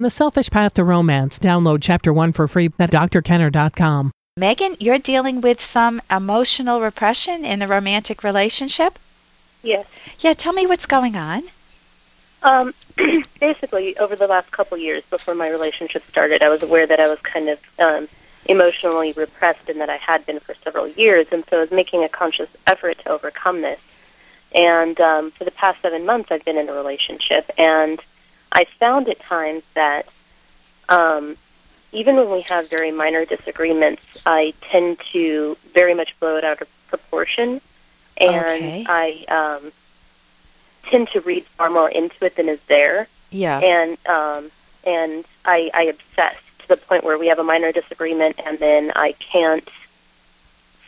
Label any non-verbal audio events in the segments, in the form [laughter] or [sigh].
The Selfish Path to Romance. Download Chapter 1 for free at drkenner.com. Megan, you're dealing with some emotional repression in a romantic relationship? Yes. Yeah, tell me what's going on. Um, [clears throat] basically, over the last couple years before my relationship started, I was aware that I was kind of um, emotionally repressed and that I had been for several years, and so I was making a conscious effort to overcome this. And um, for the past seven months, I've been in a relationship, and I found at times that um, even when we have very minor disagreements, I tend to very much blow it out of proportion, and Okay. I um, tend to read far more into it than is there, Yeah. and um, and I, I obsess to the point where we have a minor disagreement, and then I can't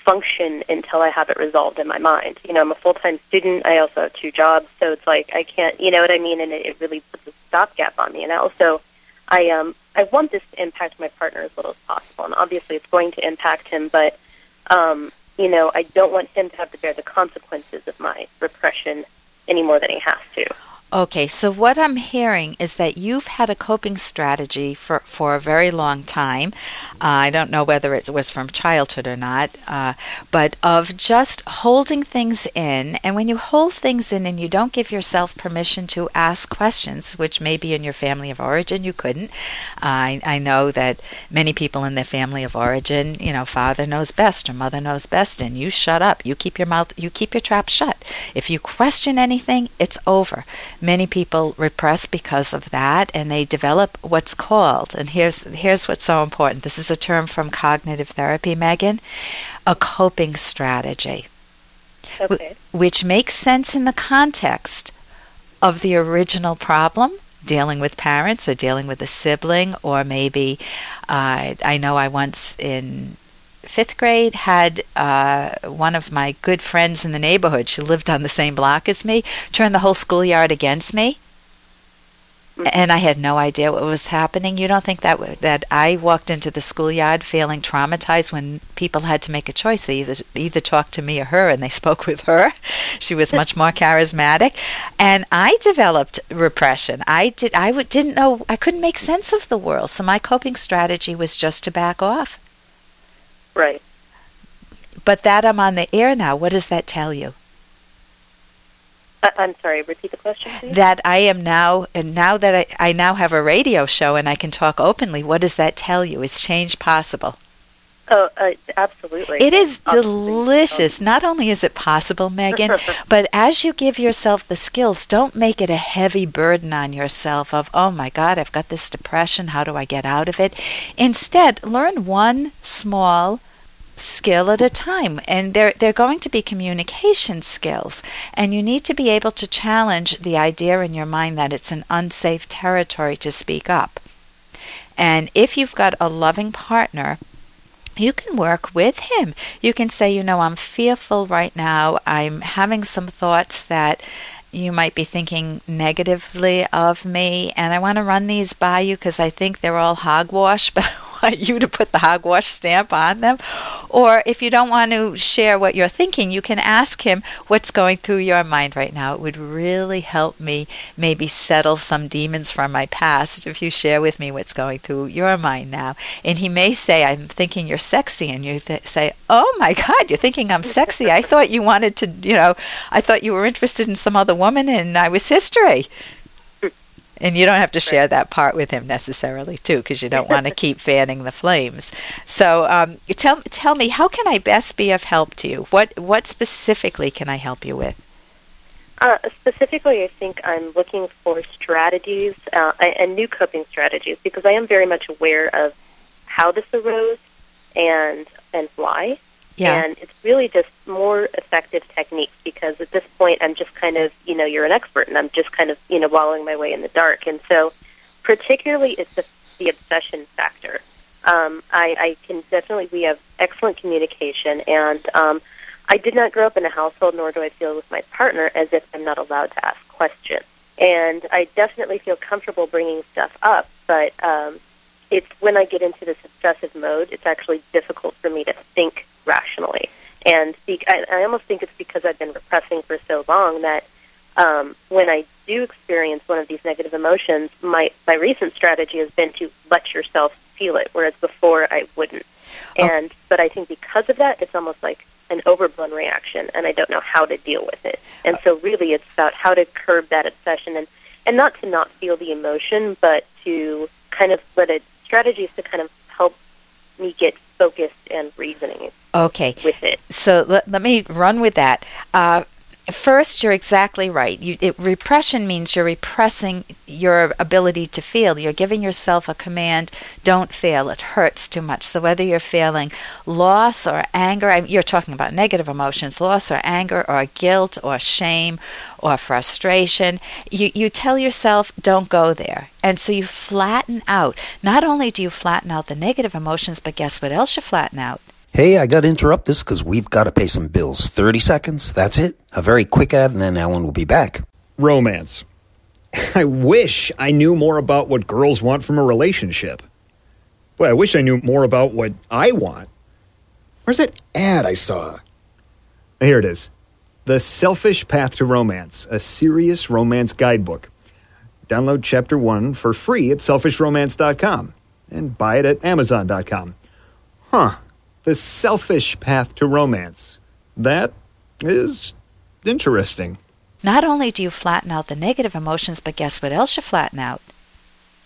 function until I have it resolved in my mind. You know, I'm a full time student. I also have two jobs, so it's like I can't. You know what I mean? And it, it really puts a stopgap on me. And I also, I um, I want this to impact my partner as little as possible, and obviously it's going to impact him, but um, you know, I don't want him to have to bear the consequences of my repression any more than he has to. Okay, so what I'm hearing is that you've had a coping strategy for, for a very long time. Uh, I don't know whether it was from childhood or not, uh, but of just holding things in. And when you hold things in and you don't give yourself permission to ask questions, which maybe in your family of origin you couldn't, I, I know that many people in their family of origin, you know, father knows best or mother knows best, and you shut up. You keep your mouth, you keep your trap shut. If you question anything, it's over. Many people repress because of that, and they develop what's called, and here's here's what's so important. This is a term from cognitive therapy, Megan, a coping strategy Okay. which makes sense in the context of the original problem dealing with parents or dealing with a sibling or maybe uh, i know i once in fifth grade had uh, one of my good friends in the neighborhood she lived on the same block as me turn the whole schoolyard against me and I had no idea what was happening. You don't think that w- that I walked into the schoolyard feeling traumatized when people had to make a choice? They either either talked to me or her, and they [laughs] spoke with her. She was much more charismatic, and I developed repression. I did. I w- didn't know. I couldn't make sense of the world, so my coping strategy was just to back off. Right. But that I'm on the air now. What does that tell you? I- I'm sorry. Repeat the question, please. That I am now, and now that I, I now have a radio show and I can talk openly. What does that tell you? Is change possible? Oh, uh, absolutely. It is delicious. Not only is it possible, Megan, [laughs] but as you give yourself the skills, don't make it a heavy burden on yourself of, oh my God, I've got this depression. How do I get out of it? Instead, learn one small skill at a time and they're they're going to be communication skills and you need to be able to challenge the idea in your mind that it's an unsafe territory to speak up and if you've got a loving partner you can work with him. You can say, you know, I'm fearful right now. I'm having some thoughts that you might be thinking negatively of me, and I want to run these by you because I think they're all hogwash, [laughs] but want you to put the hogwash stamp on them. Or if you don't want to share what you're thinking, you can ask him what's going through your mind right now. It would really help me maybe settle some demons from my past if you share with me what's going through your mind now. And he may say, I'm thinking you're sexy. And you th- say, Oh my God, you're thinking I'm sexy. I thought you wanted to, you know, I thought you were interested in some other woman and I was history. And you don't have to share that part with him necessarily, too, because you don't [laughs] want to keep fanning the flames. So, um, tell tell me, how can I best be of help to you? What what specifically can I help you with? Uh, specifically, I think I'm looking for strategies uh, and new coping strategies because I am very much aware of how this arose and and why. Yeah. And it's really just more effective techniques because at this point I'm just kind of, you know, you're an expert and I'm just kind of, you know, wallowing my way in the dark. And so particularly it's the, the obsession factor. Um, I, I can definitely, we have excellent communication and um, I did not grow up in a household, nor do I feel with my partner as if I'm not allowed to ask questions. And I definitely feel comfortable bringing stuff up, but um, it's when I get into this obsessive mode, it's actually difficult for me to think rationally. And be, I, I almost think it's because I've been repressing for so long that um, when I do experience one of these negative emotions, my my recent strategy has been to let yourself feel it, whereas before I wouldn't. And but I think because of that, it's almost like an overblown reaction, and I don't know how to deal with it. And so, really, it's about how to curb that obsession and and not to not feel the emotion, but to kind of let it strategies to kind of help me get focused and reasoning Okay. with it. So let, let me run with that. Uh, first, you're exactly right. You, it, repression means you're repressing your ability to feel. You're giving yourself a command, don't feel. It hurts too much. So whether you're feeling loss or anger, I you're talking about negative emotions, loss or anger or guilt or shame or frustration, you, you tell yourself, don't go there. And so you flatten out. Not only do you flatten out the negative emotions, but guess what else you flatten out? Hey, I got to interrupt this because we've got to pay some bills. 30 seconds, that's it. A very quick ad, and then Ellen will be back. Romance. [laughs] I wish I knew more about what girls want from a relationship. Boy, I wish I knew more about what I want. Where's that ad I saw? Here it is The Selfish Path to Romance, a serious romance guidebook. Download chapter one for free at selfishromance.com and buy it at amazon.com. Huh. The Selfish Path to Romance. That is interesting. Not only do you flatten out the negative emotions, but guess what else you flatten out?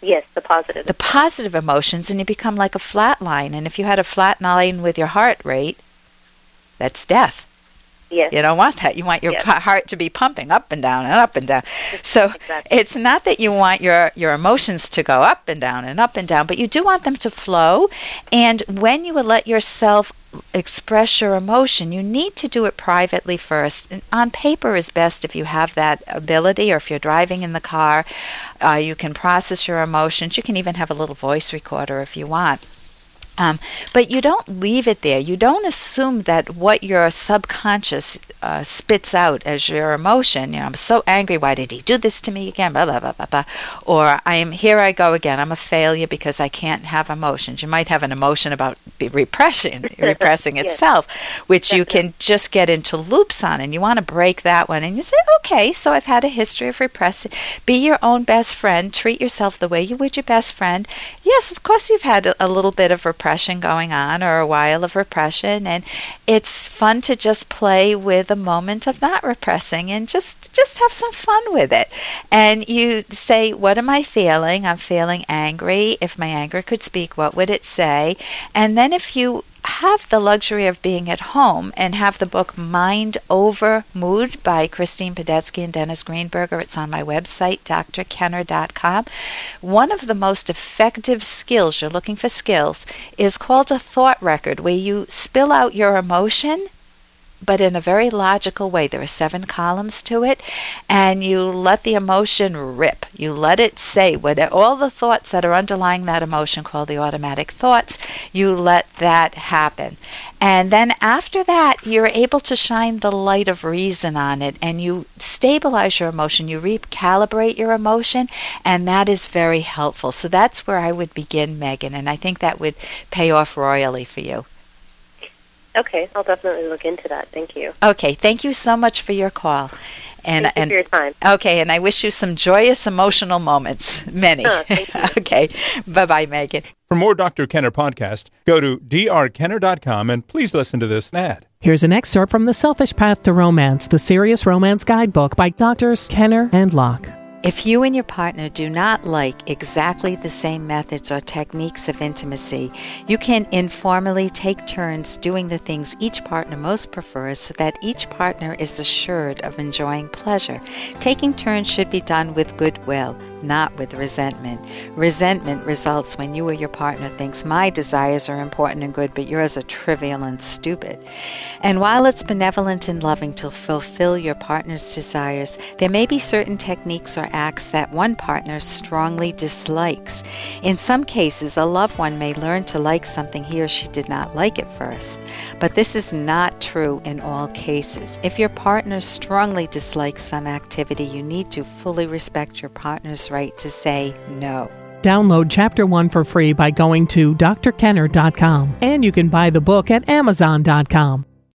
Yes, the positive. The positive emotions, and you become like a flat line. And if you had a flat line with your heart rate, that's death. Yes. You don't want that. You want your Yes. heart to be pumping up and down and up and down. So Exactly. it's not that you want your, your emotions to go up and down and up and down, but you do want them to flow. And when you will let yourself express your emotion, you need to do it privately first. And on paper is best if you have that ability, or if you're driving in the car, uh, you can process your emotions. You can even have a little voice recorder if you want. Um, but you don't leave it there. You don't assume that what your subconscious uh, spits out as your emotion, you know, I'm so angry, why did he do this to me again? Blah, blah, blah, blah, blah. Or I am, here I go again, I'm a failure because I can't have emotions. You might have an emotion about repression, [laughs] repressing Yes. itself, which you can just get into loops on, and you want to break that one. And you say, okay, so I've had a history of repressing. Be your own best friend. Treat yourself the way you would your best friend. Yes, of course, you've had a, little bit of repression going on or a while of repression, and it's fun to just play with a moment of not repressing and just just have some fun with it. And you say, "What am I feeling? I'm feeling angry. If my anger could speak, what would it say?" And then if you have the luxury of being at home and have the book Mind Over Mood by Christine Padesky and Dennis Greenberger. It's on my website, drkenner.com. One of the most effective skills, you're looking for skills, is called a thought record, where you spill out your emotion but in a very logical way. There are seven columns to it, and you let the emotion rip. You let it say what all the thoughts that are underlying that emotion, called the automatic thoughts, you let that happen. And then after that, you're able to shine the light of reason on it and you stabilize your emotion, you recalibrate your emotion, and that is very helpful. So that's where I would begin, Megan, and I think that would pay off royally for you. Okay, I'll definitely look into that. Thank you. Okay, thank you so much for your call. And Thank you and for your time. okay, and I wish you some joyous emotional moments, [laughs] many. Oh, thank you. [laughs] okay. Bye-bye, Megan. For more Dr. Kenner podcast, go to drkenner.com and please listen to this ad. Here's an excerpt from The Selfish Path to Romance, the Serious Romance Guidebook by Drs. Kenner and Locke. If you and your partner do not like exactly the same methods or techniques of intimacy, you can informally take turns doing the things each partner most prefers so that each partner is assured of enjoying pleasure. Taking turns should be done with goodwill, not with resentment. Resentment results when you or your partner thinks my desires are important and good, but yours are trivial and stupid. And while it's benevolent and loving to fulfill your partner's desires, there may be certain techniques or acts that one partner strongly dislikes. In some cases, a loved one may learn to like something he or she did not like at first. But this is not true in all cases. If your partner strongly dislikes some activity, you need to fully respect your partner's right to say no. Download Chapter 1 for free by going to drkenner.com. And you can buy the book at amazon.com.